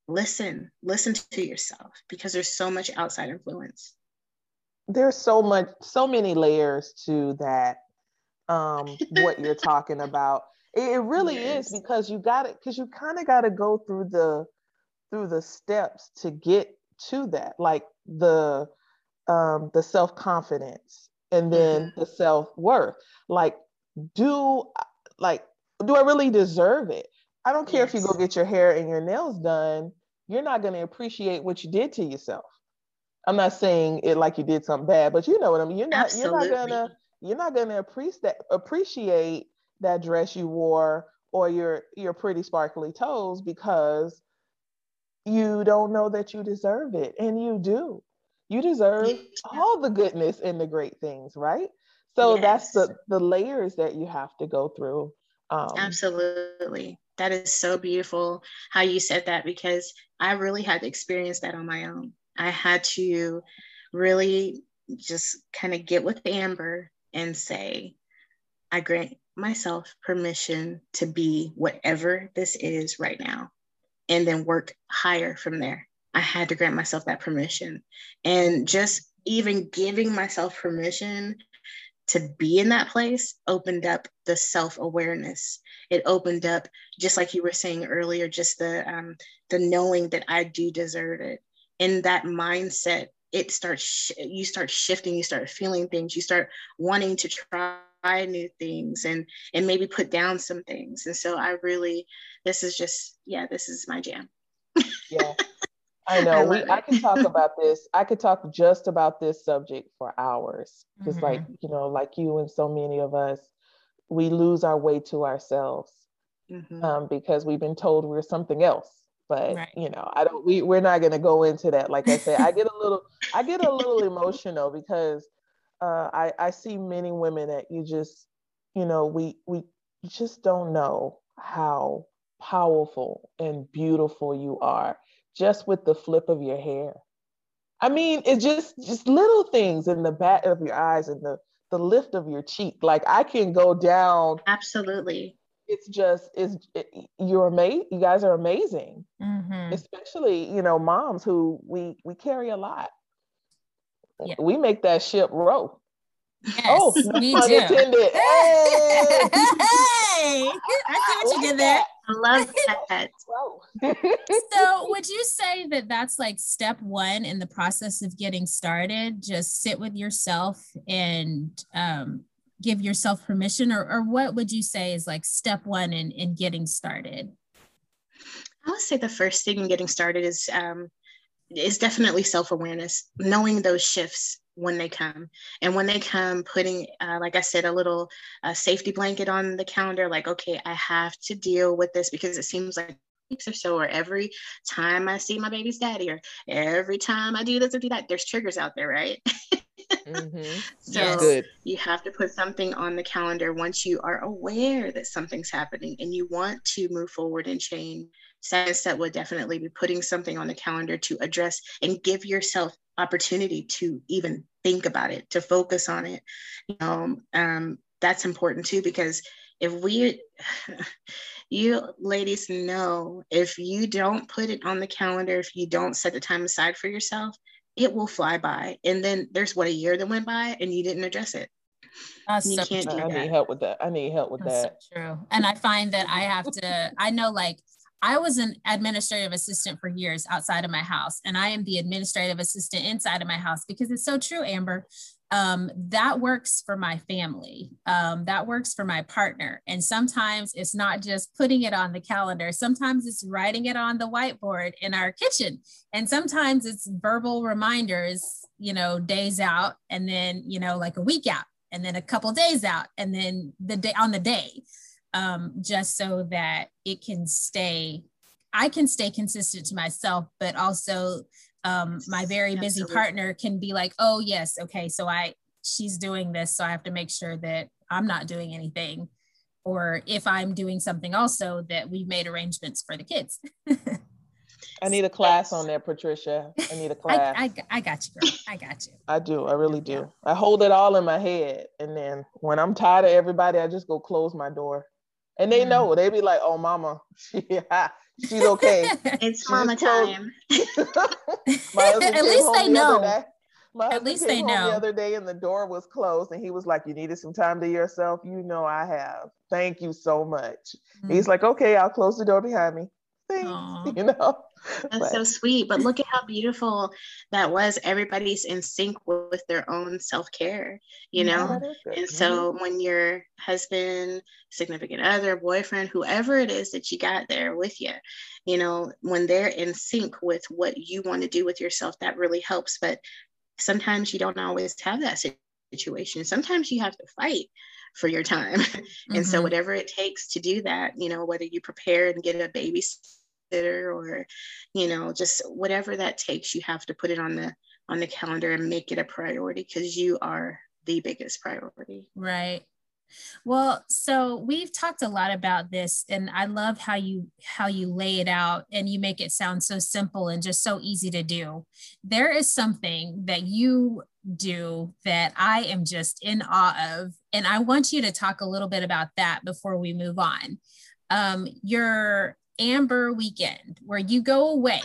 listen, listen to yourself because there's so much outside influence. There's so much, so many layers to that, um, what you're talking about it really yes. is because you got it because you kind of got to go through the through the steps to get to that, like the um, the self confidence and then mm-hmm. the self worth. Like, do like do I really deserve it? I don't care yes. if you go get your hair and your nails done. You're not going to appreciate what you did to yourself. I'm not saying it like you did something bad, but you know what I mean. You're not. Absolutely. You're not gonna. You're not gonna appreciate appreciate that dress you wore or your your pretty sparkly toes because you don't know that you deserve it and you do you deserve yeah. all the goodness and the great things right so yes. that's the the layers that you have to go through um, absolutely that is so beautiful how you said that because i really had to experience that on my own i had to really just kind of get with amber and say i grant myself permission to be whatever this is right now and then work higher from there. I had to grant myself that permission. And just even giving myself permission to be in that place opened up the self awareness. It opened up, just like you were saying earlier, just the um, the knowing that I do deserve it. In that mindset, it starts. You start shifting. You start feeling things. You start wanting to try try new things and and maybe put down some things. And so i really this is just yeah this is my jam. Yeah. <laughs> I know. I we i can talk <laughs> about this. I could talk just about this subject for hours. Because mm-hmm. like you know like you and so many of us we lose our way to ourselves mm-hmm. um, because we've been told we're something else. But right. you know i don't we, we're not going to go into that. Like i said i get a little i get a little emotional because uh, I, I see many women that you just, you know, we we just don't know how powerful and beautiful you are just with the flip of your hair. I mean, it's just just little things in the back of your eyes and the the lift of your cheek. Like I can go down. Absolutely. It's just is it, you're amazing. You guys are amazing, mm-hmm. especially you know moms who we we carry a lot yeah. we make that ship row. Yes, oh, we do. Hey. <laughs> hey, I see what you did there. I love <laughs> that. <laughs> so, would you say that that's like step one in the process of getting started? Just sit with yourself and um, give yourself permission, or, or what would you say is like step one in, in getting started? I would say the first thing in getting started is um, is definitely self-awareness knowing those shifts when they come. And when they come putting uh, like i said a little uh, safety blanket on the calendar like okay i have to deal with this because it seems like weeks or so or every time i see my baby's daddy or every time i do this or do that there's triggers out there right? Mm-hmm. <laughs> so you have to put something on the calendar once you are aware that something's happening and you want to move forward and change second that would definitely be putting something on the calendar to address and give yourself opportunity to even think about it to focus on it you know um, that's important too because if we <sighs> you ladies know if you don't put it on the calendar if you don't set the time aside for yourself it will fly by and then there's what a year that went by and you didn't address it that's you so can't true. I need help with that. I need help with That's that. So true. And I find that I have to, I know like I was an administrative assistant for years outside of my house, and I am the administrative assistant inside of my house because it's so true, Amber. Um, that works for my family. Um, that works for my partner. And sometimes it's not just putting it on the calendar, sometimes it's writing it on the whiteboard in our kitchen. And sometimes it's verbal reminders, you know, days out, and then, you know, like a week out, and then a couple days out, and then the day on the day um, just so that it can stay, I can stay consistent to myself, but also um, my very busy Absolutely. partner can be like, oh, yes, okay, so I, she's doing this, so I have to make sure that I'm not doing anything. Or if I'm doing something also, that we've made arrangements for the kids. I need a <laughs> class on that, Patricia. I need a class. <laughs> I, I, I, got you, girl. I got you. I do. I really do. I hold it all in my head. And then when I'm tired of everybody, I just go close my door. And they mm. know. They be like, oh, mama, <laughs> she, she's okay. <laughs> it's mama time. <laughs> At least they know. My At least they know. The other day, and the door was closed, and he was like, "You needed some time to yourself. You know, I have. Thank you so much." Mm. He's like, "Okay, I'll close the door behind me." Thanks. <laughs> You know. That's but. so sweet. But look at how beautiful that was. Everybody's in sync with their own self care, you know? Yeah, and so mm-hmm. when your husband, significant other, boyfriend, whoever it is that you got there with you, you know, when they're in sync with what you want to do with yourself, that really helps. But sometimes you don't always have that situation. Sometimes you have to fight for your time. Mm-hmm. <laughs> and so mm-hmm. whatever it takes to do that, you know, whether you prepare and get a or you know just whatever that takes you have to put it on the on the calendar and make it a priority because you are the biggest priority. Right. Well so we've talked a lot about this and i love how you how you lay it out and you make it sound so simple and just so easy to do. There is something that you do that i am just in awe of and i want you to talk a little bit about that before we move on. Um, your Amber weekend where you go away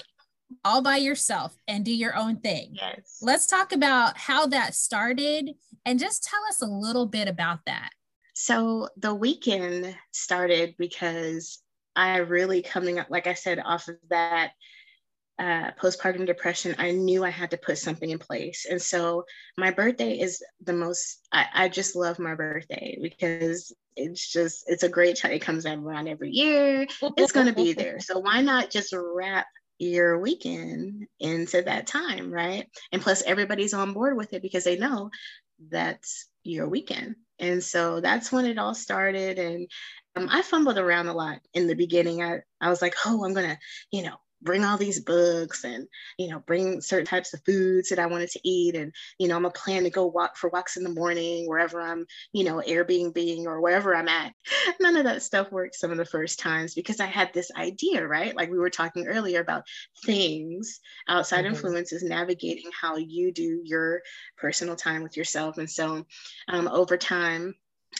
all by yourself and do your own thing. Yes. Let's talk about how that started and just tell us a little bit about that. So the weekend started because I really coming up, like I said, off of that uh, postpartum depression, I knew I had to put something in place. And so my birthday is the most, I, I just love my birthday because it's just, it's a great time. It comes around every year. It's going to be there. So why not just wrap your weekend into that time, right? And plus, everybody's on board with it because they know that's your weekend. And so that's when it all started. And um, I fumbled around a lot in the beginning. I, I was like, oh, I'm going to, you know, bring all these books and you know bring certain types of foods that i wanted to eat. And you know i'm a plan to go walk for walks in the morning wherever i'm you know airbnb or wherever i'm at. <laughs> None of that stuff worked some of the first times because i had this idea right? Like we were talking earlier about things outside mm-hmm. influences navigating how you do your personal time with yourself. And so um, over time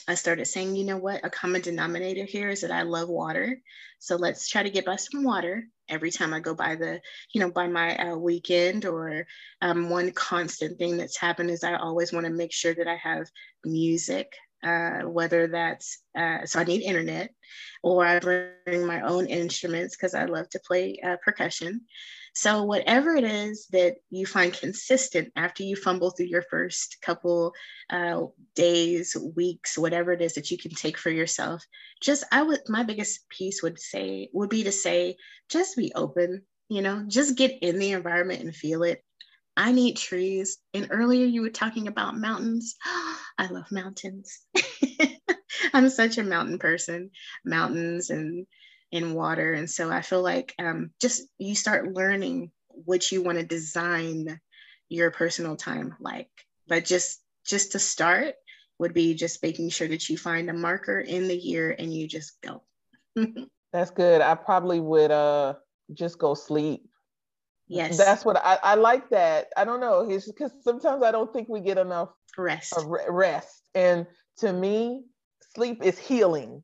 I started saying, you know what, a common denominator here is that I love water. So let's try to get by some water every time I go by the, you know, by my uh, weekend. Or um, one constant thing that's happened is I always want to make sure that I have music, uh, whether that's, uh, so I need internet, or I bring my own instruments because I love to play uh, percussion. So, whatever it is that you find consistent after you fumble through your first couple uh, days, weeks, whatever it is that you can take for yourself, just I would, my biggest piece would say, would be to say, just be open, you know, just get in the environment and feel it. I need trees. And earlier you were talking about mountains. <gasps> I love mountains. <laughs> I'm such a mountain person, mountains and in water. And so I feel like um, just you start learning what you want to design your personal time like. But just just to start would be just making sure that you find a marker in the year and you just go. <laughs> That's good. I probably would uh just go sleep. Yes. That's what I, I like that. I don't know. It's because sometimes I don't think we get enough rest. Rest. And to me, sleep is healing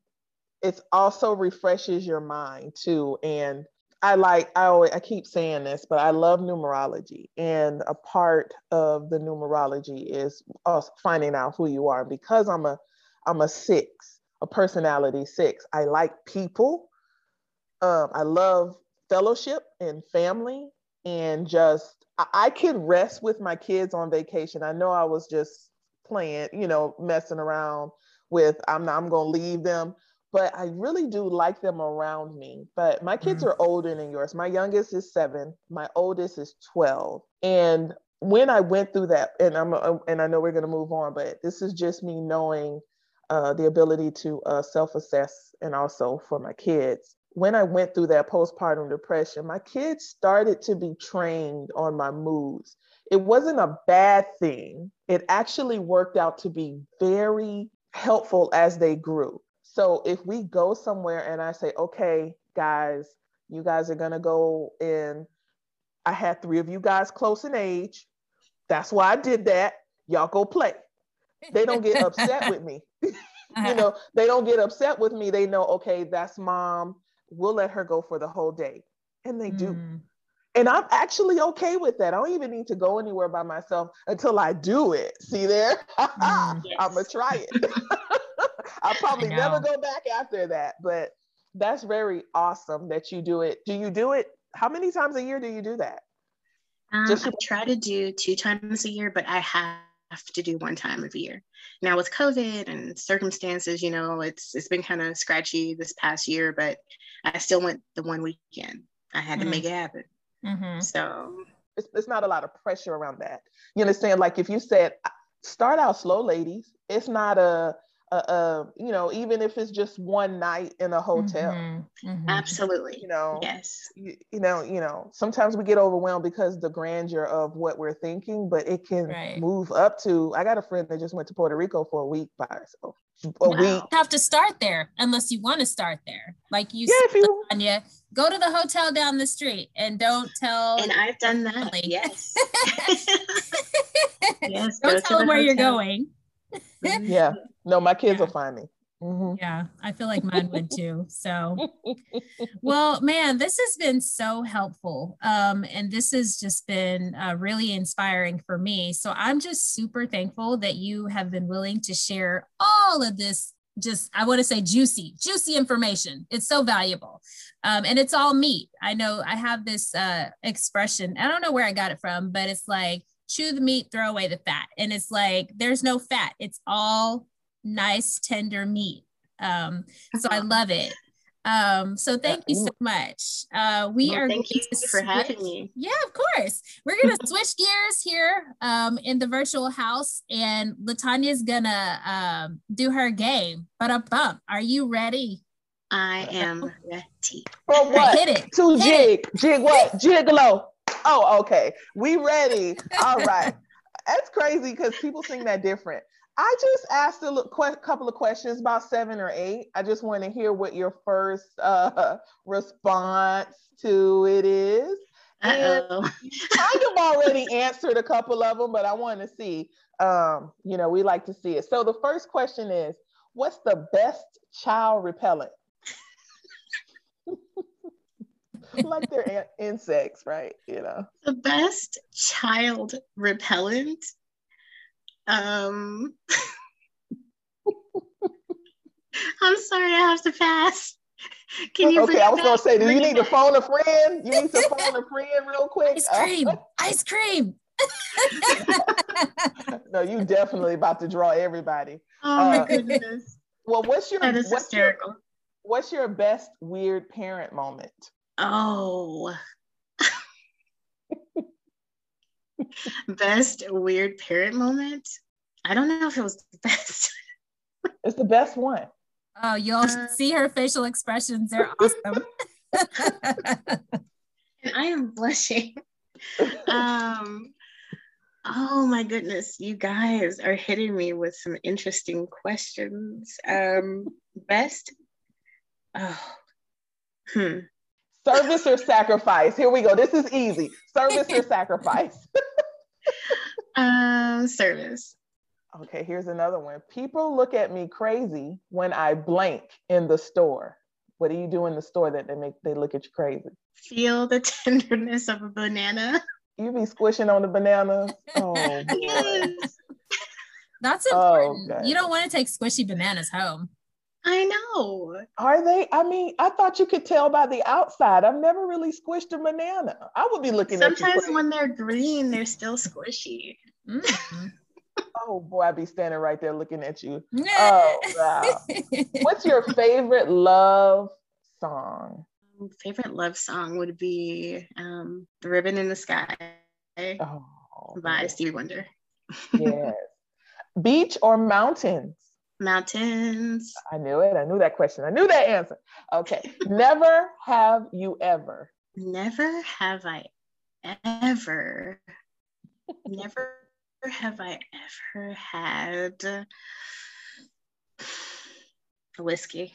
it also refreshes your mind too. And I like, I always, I keep saying this, but I love numerology. And a part of the numerology is us finding out who you are. Because I'm a, I'm a six, a personality six. I like people. um, I love fellowship and family and just I can rest with my kids on vacation. I know I was just playing, you know, messing around with I'm not, I'm to leave them, but I really do like them around me. But my kids mm-hmm. are older than yours. My youngest is 7, my oldest is 12. And when I went through that and I'm uh, and I know we're going to move on, but this is just me knowing uh, the ability to uh, self-assess and also for my kids when I went through that postpartum depression, my kids started to be trained on my moods. It wasn't a bad thing. It actually worked out to be very helpful as they grew. So if we go somewhere and I say, okay, guys, you guys are going to go in, I had three of you guys close in age. That's why I did that. Y'all go play. They don't get upset with me. <laughs> you know, <laughs> they don't get upset with me. They know, okay, that's mom we'll let her go for the whole day. And they mm. do. And I'm actually okay with that. I don't even need to go anywhere by myself until I do it. See there? Mm. I'm going to try it. <laughs> I'll probably never go back after that. But that's very awesome that you do it. Do you do it? How many times a year do you do that? Um, Just I try to do two times a year, but I have to do one time of year. Now with COVID and circumstances, you know, it's it's been kind of scratchy this past year, but I still went the one weekend. I had mm-hmm. to make it happen. Mm-hmm. So it's, it's not a lot of pressure around that. You understand? Like if you said, start out slow, ladies. It's not a, a, a you know, even if it's just one night in a hotel. Mm-hmm. mm-hmm. Absolutely. You know, yes. You, you, know, you know, sometimes we get overwhelmed because the grandeur of what we're thinking, but it can right. move up to. I got a friend that just went to Puerto Rico for a week by herself a week. Have to start there unless you want to start there. Like you yeah, said, you... Anya, go to the hotel down the street and don't tell. And I've done that. Yes. <laughs> <laughs> yes. Don't tell them where hotel. you're going. Yeah. No, my kids yeah. will find me. Mm-hmm. Yeah, I feel like mine would too. So, <laughs> well, man, this has been so helpful. Um, and this has just been uh, really inspiring for me. So, I'm just super thankful that you have been willing to share all of this. Just, I want to say juicy, juicy information. It's so valuable. Um, and it's all meat. I know I have this uh, expression, I don't know where I got it from, but it's like, chew the meat, throw away the fat. And it's like, there's no fat, it's all nice, tender meat. Um, so I love it. Um, so thank you so much. Uh, we well, are thank you for having me. Yeah, of course. We're gonna <laughs> switch gears here um, in the virtual house, and Latanya's gonna um, do her game. But a bump. Are you ready? I am ready. For what? Hit it. To Hit jig. It. Jig what? Gigolo. Oh, okay. We ready. All right. That's crazy because people sing that different. I just asked a qu- couple of questions, about seven or eight. I just want to hear what your first uh, <laughs> response to it is. And you <laughs> kind of already answered a couple of them, but I want to see. Um, you know, we like to see it. So the first question is, what's the best child repellent? <laughs> <laughs> like they're insects, right? You know. The best child repellent um, <laughs> I'm sorry, I have to pass. Can you? Okay, I was gonna say, do you need to phone a friend? You need to phone a <laughs> friend real quick. Ice cream, uh, ice cream. no, you definitely about to draw everybody. Oh my uh, goodness. Well, what's your that is what's hysterical. Your, what's your best weird parent moment? Oh, best weird parent moment? I don't know if it was the best. it's the best one. Oh, you'll uh, see her facial expressions. They're <laughs> awesome. and I am blushing. Um, oh my goodness, you guys are hitting me with some interesting questions. Um, best? Oh, hmm. Service or sacrifice? Here we go. This is easy. Service or sacrifice? uh, <laughs> service. Okay, here's another one. People look at me crazy when I blank in the store. What do you do in the store that they make they look at you crazy? Feel the <laughs> tenderness of a banana. You be squishing on the banana. Oh, <laughs> yes. That's important. Oh, okay. You don't want to take squishy bananas home. I know. Are they? I mean, I thought you could tell by the outside. I've never really squished a banana. I would be looking Sometimes at Sometimes when they're green, they're still squishy. Mm-hmm. oh boy, I'd be standing right there looking at you. <laughs> oh wow. What's your favorite love song? Favorite love song would be um, "The Ribbon in the Sky" oh, by Stevie Wonder. <laughs> yes. Beach or mountains? Mountains. I knew it. I knew that question. I knew that answer. Okay. <laughs> Never have you ever. Never have I ever. never have I ever had whiskey.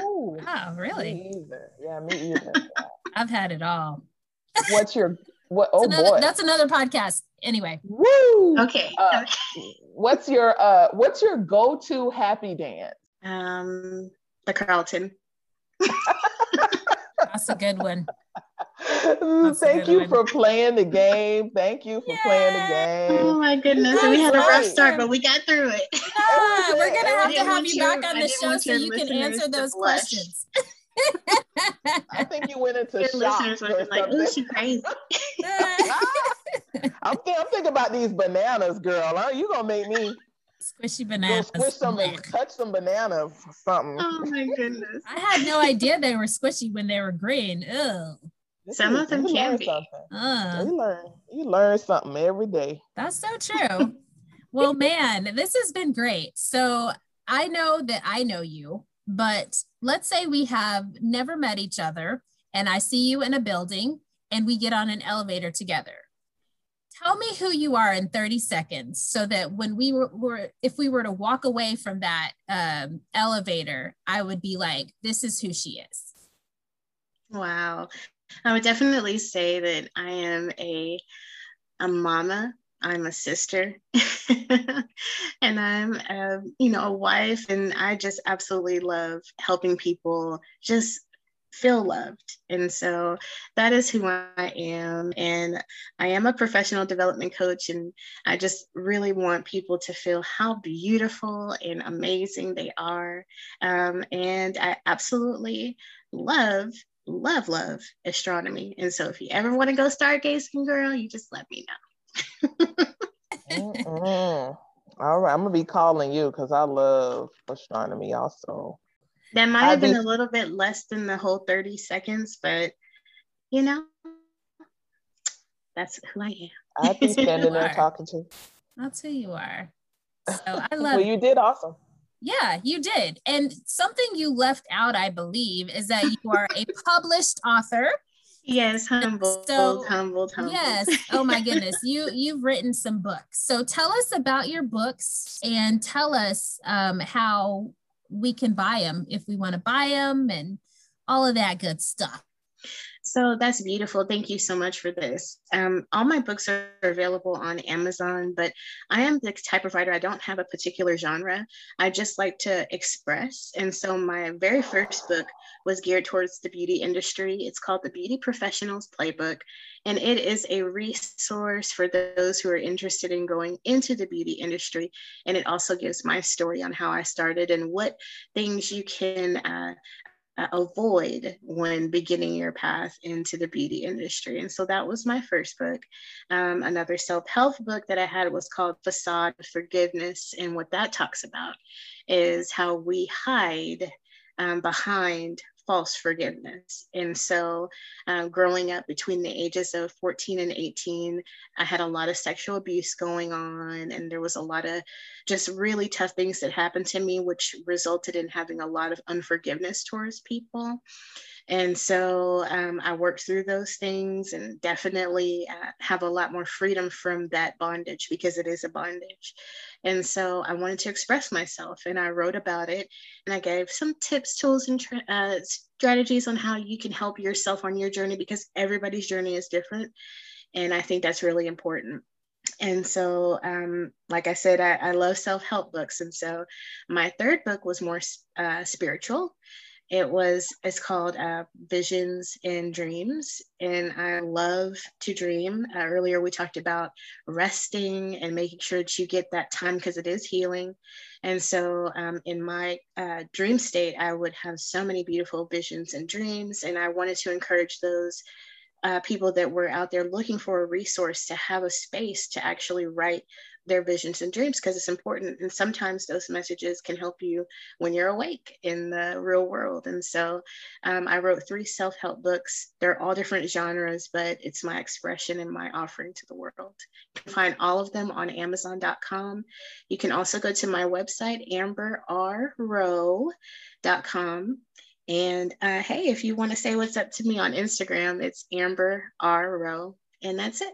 Ooh, oh, really? Me either. Yeah, me either. <laughs> I've had it all. What's your what? Oh another, boy, that's another podcast. Anyway. Woo. Okay. Uh, okay. What's your uh? What's your go-to happy dance? Um, the Carlton. <laughs> that's a good one. Thank you one. for playing the game. Thank you for yeah. playing the game. Oh my goodness. we had a rough start, but we got through it. Yeah, we're gonna <laughs> have to have you back on the show so you can answer those questions. <laughs> I think you went into Your shock. Listeners were like, "Oh, she crazy." <laughs> I'm, th- I'm thinking about these bananas, girl. Huh? You gonna make me squishy bananas. Go squish some and touch some bananas or something. Oh my goodness. I had no idea they were squishy when they were green. Ew. Some of them can be. Uh, you learn you learn something every day. That's so true. well, man, this has been great. So I know that I know you, but let's say we have never met each other and I see you in a building and we get on an elevator together. Tell me who you are in 30 seconds so that when we were, were if we were to walk away from that um, elevator, I would be like, this is who she is. Wow. I would definitely say that I am a a mama. I'm a sister, <laughs> and I'm a, you know a wife, and I just absolutely love helping people just feel loved. And so that is who I am. And I am a professional development coach. And I just really want people to feel how beautiful and amazing they are. Um, and I absolutely love love, love astronomy. And so if you ever want to go stargazing, girl, you just let me know. All right, I'm gonna be calling you because I love astronomy also. That might have been be... a little bit less than the whole 30 seconds, but you know, that's who I am. I'd be <laughs> standing there talking to you. That's who you are. So <laughs> I love Well, you did awesome. Yeah, you did. And something you left out, I believe, is that you are a published author. Yes, humbled, so, humbled, humbled. Yes. Oh my goodness. You you've written some books. So tell us about your books and tell us um, how we can buy them if we want to buy them and all of that good stuff. So that's beautiful. Thank you so much for this. Um, all my books are available on Amazon, but I am the type of writer, I don't have a particular genre. I just like to express. And so my very first book was geared towards the beauty industry. It's called The Beauty Professionals Playbook, and it is a resource for those who are interested in going into the beauty industry. And it also gives my story on how I started and what things you can uh, avoid when beginning your path into the beauty industry. And so that was my first book. Um, another self help book that I had was called Facade of Forgiveness. And what that talks about is how we hide um, behind false forgiveness. And so, uh, growing up between the ages of 14 and 18, I had a lot of sexual abuse going on, and there was a lot of just really tough things that happened to me, which resulted in having a lot of unforgiveness towards people. And so um, I worked through those things and definitely uh, have a lot more freedom from that bondage because it is a bondage. And so I wanted to express myself and I wrote about it and I gave some tips, tools, and tra- uh, strategies on how you can help yourself on your journey because everybody's journey is different. And I think that's really important. And so, um, like I said, I, I love self help books. And so my third book was more uh, spiritual It was, it's called uh, Visions and Dreams. And I love to dream. Uh, earlier, we talked about resting and making sure that you get that time because it is healing. And so, um, in my uh, dream state, I would have so many beautiful visions and dreams. And I wanted to encourage those uh, people that were out there looking for a resource to have a space to actually write their visions and dreams because it's important. And sometimes those messages can help you when you're awake in the real world. And so um, I wrote three self help books. They're all different genres, but it's my expression and my offering to the world. You can find all of them on Amazon.com. You can also go to my website, amberrrowe.com. And uh, hey, if you want to say what's up to me on Instagram, it's Amber and that's it.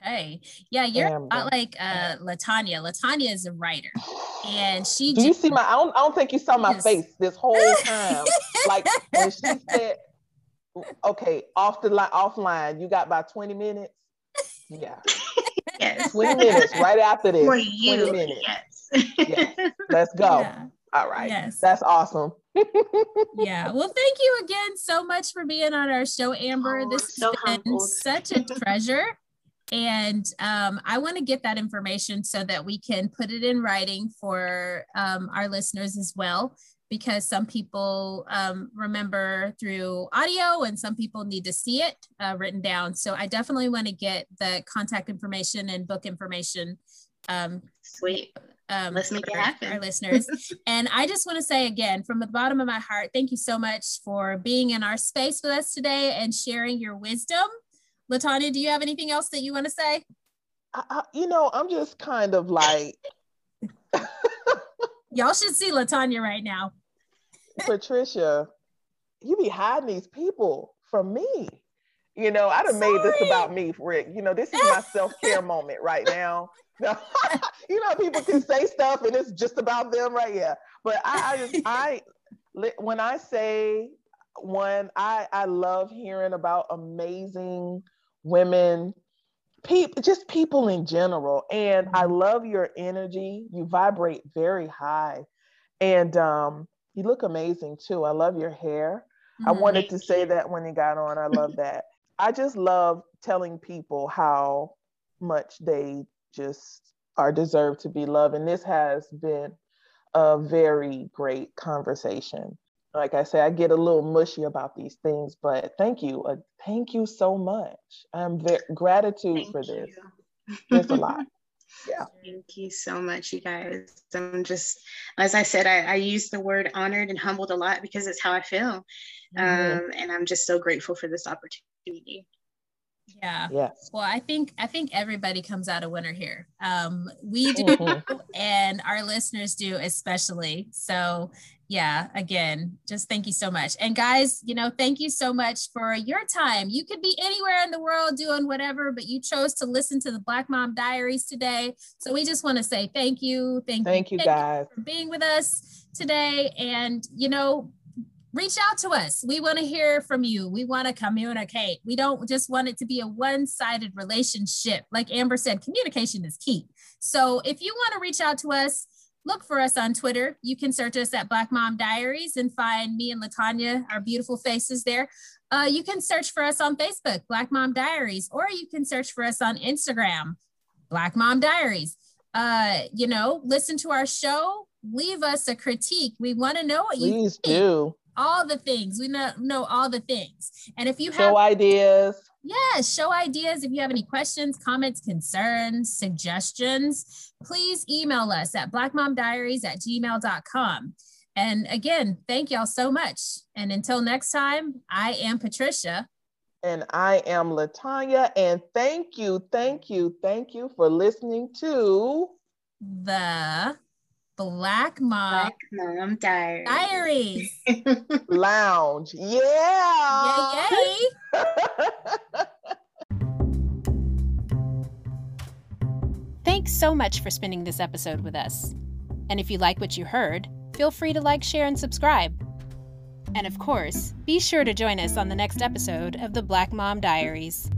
Okay. Yeah, you're Amber. like uh Latanya. Latanya is a writer. And she Do you see my I don't I don't think you saw my yes. face this whole time. like when <laughs> she said okay, off the line offline, you got about 20 minutes. Yeah. Yes. 20 minutes right after this. For you. 20 minutes. Yes. yes. <laughs> Let's go. Yeah. All right. Yes. That's awesome. <laughs> yeah. Well, thank you again so much for being on our show, Amber. Oh, this so has been such a treasure. And um, I want to get that information so that we can put it in writing for um, our listeners as well, because some people um, remember through audio and some people need to see it uh, written down. So I definitely want to get the contact information and book information. Um, Sweet um, let's make it happen. Our listeners. <laughs> and I just want to say again, from the bottom of my heart, thank you so much for being in our space with us today and sharing your wisdom. Latanya, do you have anything else that you want to say? I, I, you know, I'm just kind of like. <laughs> Y'all should see Latanya right now. Patricia, you be hiding these people from me. You know, I'd have made this about me, Rick. You know, this is my self care moment right now. <laughs> you know, people can say stuff and it's just about them, right? Yeah. But I, I just, I, when I say one, I, I love hearing about amazing women, people, just people in general. And I love your energy. You vibrate very high, and um, you look amazing too. I love your hair. Mm-hmm. I wanted to say that when you got on. I love that. I just love telling people how much they just are deserved to be loved. And this has been a very great conversation. Like I say, I get a little mushy about these things, but thank you. Uh, thank you so much. I'm very gratitude thank for this. There's a lot. <laughs> Yeah. Thank you so much, you guys. I'm just, as I said, I, I use the word honored and humbled a lot because it's how I feel. Mm-hmm. Um, and I'm just so grateful for this opportunity. Yeah. Yeah. Well, I think I think everybody comes out a winner here. Um, we do, mm-hmm. <laughs> and our listeners do especially. So, yeah. Again, just thank you so much. And guys, you know, thank you so much for your time. You could be anywhere in the world doing whatever, but you chose to listen to the Black Mom Diaries today. So we just want to say thank you, thank, thank you, you guys, for being with us today. And you know, reach out to us. We want to hear from you. We want to communicate. We don't just want it to be a one sided relationship. Like Amber said, communication is key. So if you want to reach out to us, look for us on Twitter. You can search us at Black Mom Diaries and find me and Latanya, our beautiful faces there. Uh, you can search for us on Facebook, Black Mom Diaries, or you can search for us on Instagram, Black Mom Diaries. Uh, you know, listen to our show, leave us a critique. We want to know what Please you Please do all the things. We know, know all the things. And if you have show ideas, yes, show ideas. If you have any questions, comments, concerns, suggestions, please email us at blackmomdiaries at gmail.com. And again, thank y'all so much. And until next time, I am Patricia. And I am Latanya. And thank you, thank you, thank you for listening to the Black Mom, Black Mom Diaries. Diaries. <laughs> Lounge. Yeah. Yay, yay. <laughs> Thanks so much for spending this episode with us. And if you like what you heard, feel free to like, share, and subscribe. And of course, be sure to join us on the next episode of the Black Mom Diaries.